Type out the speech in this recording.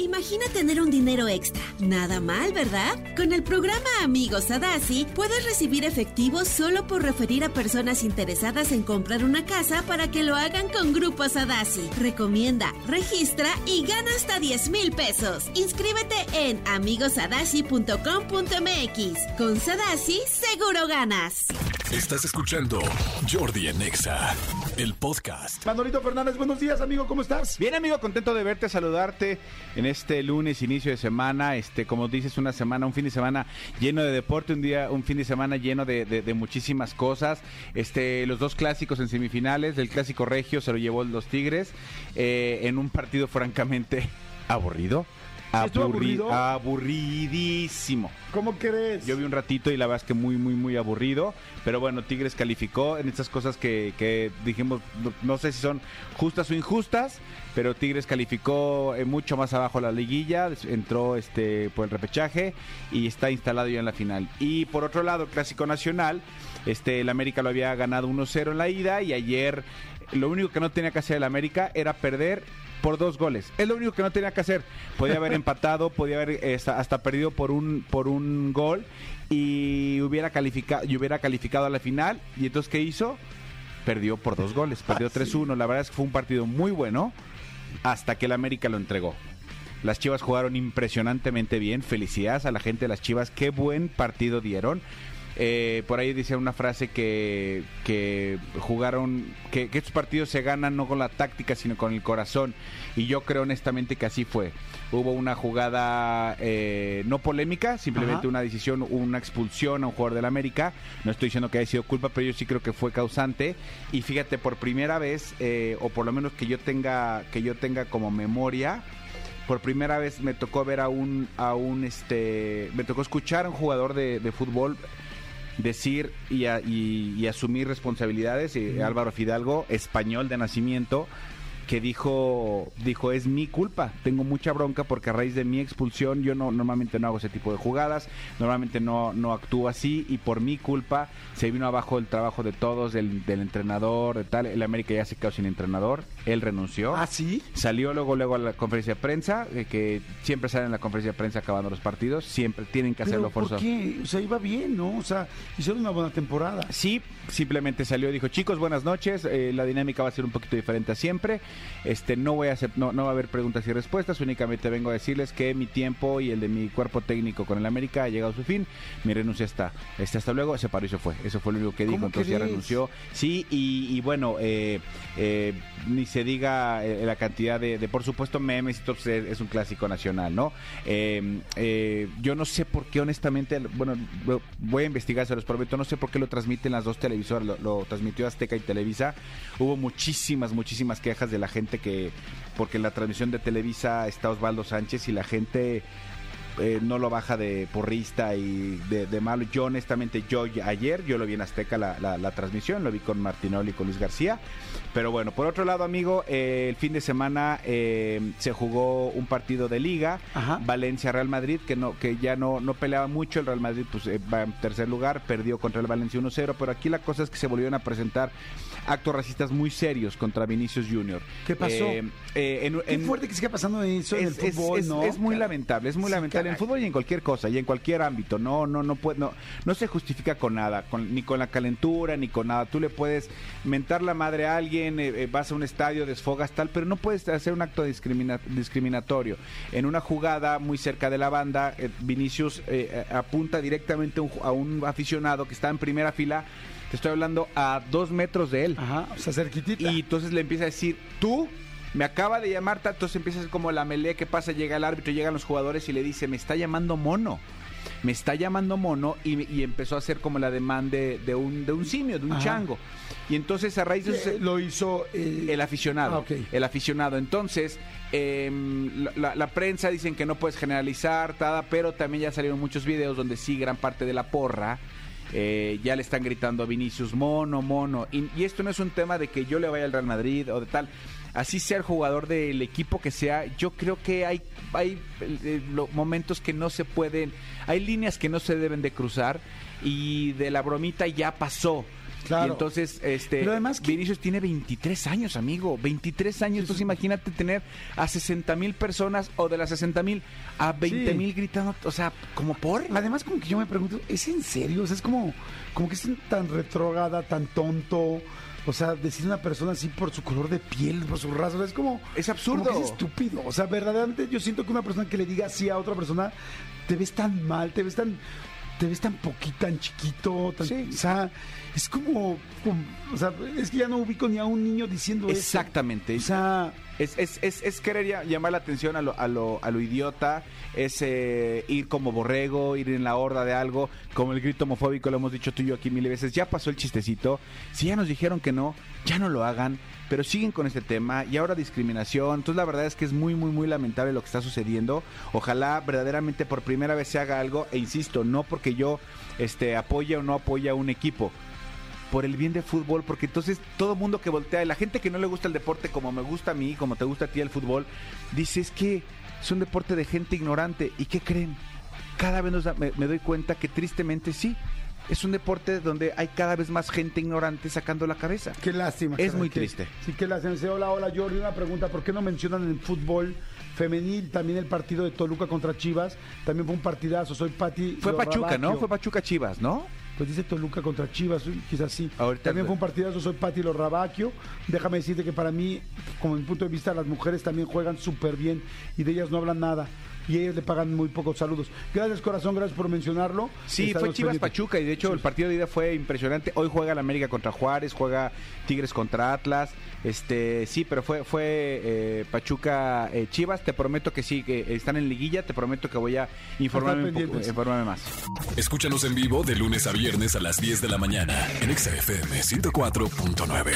Imagina tener un dinero extra. Nada mal, ¿verdad? Con el programa Amigos Sadasi puedes recibir efectivo solo por referir a personas interesadas en comprar una casa para que lo hagan con Grupo Sadasi. Recomienda, registra y gana hasta 10 mil pesos. Inscríbete en amigosadasi.com.mx. Con Sadasi seguro ganas. Estás escuchando Jordi Anexa, el podcast. Manolito Fernández, buenos días, amigo, ¿cómo estás? Bien, amigo, contento de verte, saludarte en este lunes, inicio de semana. Este, como dices, una semana, un fin de semana lleno de deporte, un día, un fin de semana lleno de, de- de muchísimas cosas. Este, los dos clásicos en semifinales, el clásico regio se lo llevó los Tigres eh, en un partido francamente aburrido. ¿Estuvo Aburri- aburrido? Aburridísimo. ¿Cómo crees? Yo vi un ratito y la verdad es que muy, muy, muy aburrido. Pero bueno, Tigres calificó en estas cosas que, que dijimos, no, no sé si son justas o injustas, pero Tigres calificó eh, mucho más abajo la liguilla, entró este por el repechaje y está instalado ya en la final. Y por otro lado, Clásico Nacional, este el América lo había ganado 1-0 en la ida y ayer lo único que no tenía que hacer el América era perder por dos goles. Es lo único que no tenía que hacer. Podía haber empatado, podía haber eh, hasta, perdido por un por un gol y hubiera calificado y hubiera calificado a la final. Y entonces qué hizo? Perdió por dos goles, perdió 3-1. La verdad es que fue un partido muy bueno hasta que el América lo entregó. Las Chivas jugaron impresionantemente bien. Felicidades a la gente de las Chivas. Qué buen partido dieron. Eh, por ahí dice una frase que, que jugaron, que, que estos partidos se ganan no con la táctica, sino con el corazón. Y yo creo honestamente que así fue. Hubo una jugada eh, no polémica, simplemente Ajá. una decisión, una expulsión a un jugador del América. No estoy diciendo que haya sido culpa, pero yo sí creo que fue causante. Y fíjate, por primera vez, eh, o por lo menos que yo tenga, que yo tenga como memoria, por primera vez me tocó ver a un, a un este, me tocó escuchar a un jugador de, de fútbol decir y, a- y- y asumir responsabilidades, eh, Álvaro Fidalgo, español de nacimiento, que dijo, dijo, es mi culpa, tengo mucha bronca porque a raíz de mi expulsión yo no normalmente no hago ese tipo de jugadas, normalmente no, no actúo así y por mi culpa se vino abajo el trabajo de todos, del, del entrenador, de tal, el América ya se quedó sin entrenador, él renunció. ¿Ah, sí? Salió luego luego a la conferencia de prensa, eh, que siempre salen en la conferencia de prensa acabando los partidos, siempre tienen que hacerlo ¿Pero por forzoso. qué? O sea, iba bien, ¿no? O sea, hicieron una buena temporada. Sí, simplemente salió y dijo, chicos, buenas noches, eh, la dinámica va a ser un poquito diferente a siempre, este, no voy a hacer, no, no va a haber preguntas y respuestas, únicamente vengo a decirles que mi tiempo y el de mi cuerpo técnico con el América ha llegado a su fin, mi renuncia está, este, hasta luego, se paró y se fue, eso fue lo único que dijo, ¿Cómo entonces ya renunció, sí, y, y bueno, eh, eh, ni se diga eh, la cantidad de, de, por supuesto, memes y todo, pues, es, un clásico nacional, ¿no? Eh, yo no sé por qué, honestamente, bueno, voy a investigar, se los prometo, no sé por qué lo transmiten las dos televisoras, lo, lo transmitió Azteca y Televisa. Hubo muchísimas, muchísimas quejas de la gente que, porque en la transmisión de Televisa está Osvaldo Sánchez y la gente eh, no lo baja de porrista y de, de malo. Yo honestamente, yo ayer, yo lo vi en Azteca la, la- la transmisión, lo vi con Martinoli y con Luis García. Pero bueno, por otro lado, amigo, eh, el fin de semana eh, se jugó un partido de liga. Valencia-Real Madrid, que no que ya no, no peleaba mucho, el Real Madrid pues va en tercer lugar, perdió contra el Valencia 1-0, pero aquí la cosa es que se volvieron a presentar actos racistas muy serios contra Vinicius Junior. ¿Qué pasó? Eh, eh, en- Qué en- fuerte que siga pasando eso en el es- fútbol, es- ¿no? es muy lamentable, es muy Sí, lamentable en caray. fútbol y en cualquier cosa y en cualquier ámbito. No, no, no puede, no, no se justifica con nada, con- ni con la calentura ni con nada. Tú le puedes mentar la madre a alguien, eh, eh, vas a un estadio, desfogas tal, pero no puedes hacer un acto discrimina- discriminatorio. En una jugada muy cerca de la banda, eh, Vinicius apunta directamente un, a un aficionado que está en primera fila. Te estoy hablando a dos metros de él. Ajá, o sea, cerquitita. Y entonces le empieza a decir, tú me acaba de llamar, ta-". entonces empieza como la melea que pasa, llega el árbitro, llegan los jugadores y le dice, me está llamando mono. Me está llamando mono y, y empezó a hacer como la demanda de, de un, de un simio, de un Ajá. chango. Y entonces a raíz de eso Eh, lo hizo eh, el aficionado. Ah. El aficionado. Entonces, la, la- la prensa dicen que no puedes generalizar, tada, pero también ya salieron muchos videos donde sí, gran parte de la porra. Eh, ya le están gritando a Vinicius, mono, mono. Y, esto no es un tema de que yo le vaya al Real Madrid o de tal. Así sea el jugador del equipo que sea, yo creo que hay, hay eh, momentos que no se pueden, hay líneas que no se deben de cruzar y de la bromita ya pasó. Claro. Y entonces, este, Pero además que- Vinicius tiene 23 años, amigo. 23 años. Entonces, imagínate tener a 60 mil personas o de las 60 mil a 20 mil gritando. O sea, como por. Además, como que yo me pregunto, ¿es en serio? O sea, es como, como que es tan retrógrada, tan tonto. O sea, decir una persona así por su color de piel, por su raza, es como... Es absurdo. como que es estúpido. O sea, verdaderamente yo siento que una persona que le diga así a otra persona, te ves tan mal, te ves tan... Te ves tan poquito, tan chiquito, tan, Sí. o sea, es como, como- o sea, es que ya no ubico ni a un niño diciendo eso. Exactamente. O sea, Es, es, es, es querer llamar la atención a lo, a lo, a lo idiota, es eh, ir como borrego, ir en la horda de algo, como el grito homofóbico, lo hemos dicho tú y yo aquí mil veces, ya pasó el chistecito, si ya nos dijeron que no, ya no lo hagan, pero siguen con este tema y ahora discriminación, entonces la verdad es que es muy, muy, muy lamentable lo que está sucediendo, ojalá verdaderamente por primera vez se haga algo, e insisto, no porque yo este, apoye o no apoye a un equipo, por el bien de fútbol, porque entonces todo mundo que voltea, la gente que no le gusta el deporte como me gusta a mí, como te gusta a ti el fútbol, dice es que es un deporte de gente ignorante. ¿Y qué creen? Cada vez me doy cuenta que tristemente sí, es un deporte donde hay cada vez más gente ignorante sacando la cabeza. Qué lástima. Es muy que- triste. Sí, qué lástima. Hola, hola, Jordi. Una pregunta, ¿por qué no mencionan en el fútbol femenil también el partido de Toluca contra Chivas? También fue un partidazo. Soy Pati. Fue Pachuca, ¿no? Fue Pachuca Chivas, ¿no? Pues dice Toluca contra Chivas, quizás sí. Ahorita- también fue un partidazo, soy Pati Lorrabacchio. Déjame decirte que para mí, como mi punto de vista, las mujeres también juegan súper bien y de ellas no hablan nada. Y ellas le pagan muy pocos saludos. Gracias, corazón, gracias por mencionarlo. Sí, fue Chivas pendientes. Pachuca y de hecho Sí. el partido de ida fue impresionante. Hoy juega la América contra Juárez, juega Tigres contra Atlas. Este, sí, pero fue fue eh, Pachuca eh, Chivas. Te prometo que sí, que están en liguilla. Te prometo que voy a informarme, un poco- pendientes. informarme más. Escúchanos en vivo de lunes a viernes a las 10 de la mañana en Exa FM 104.9.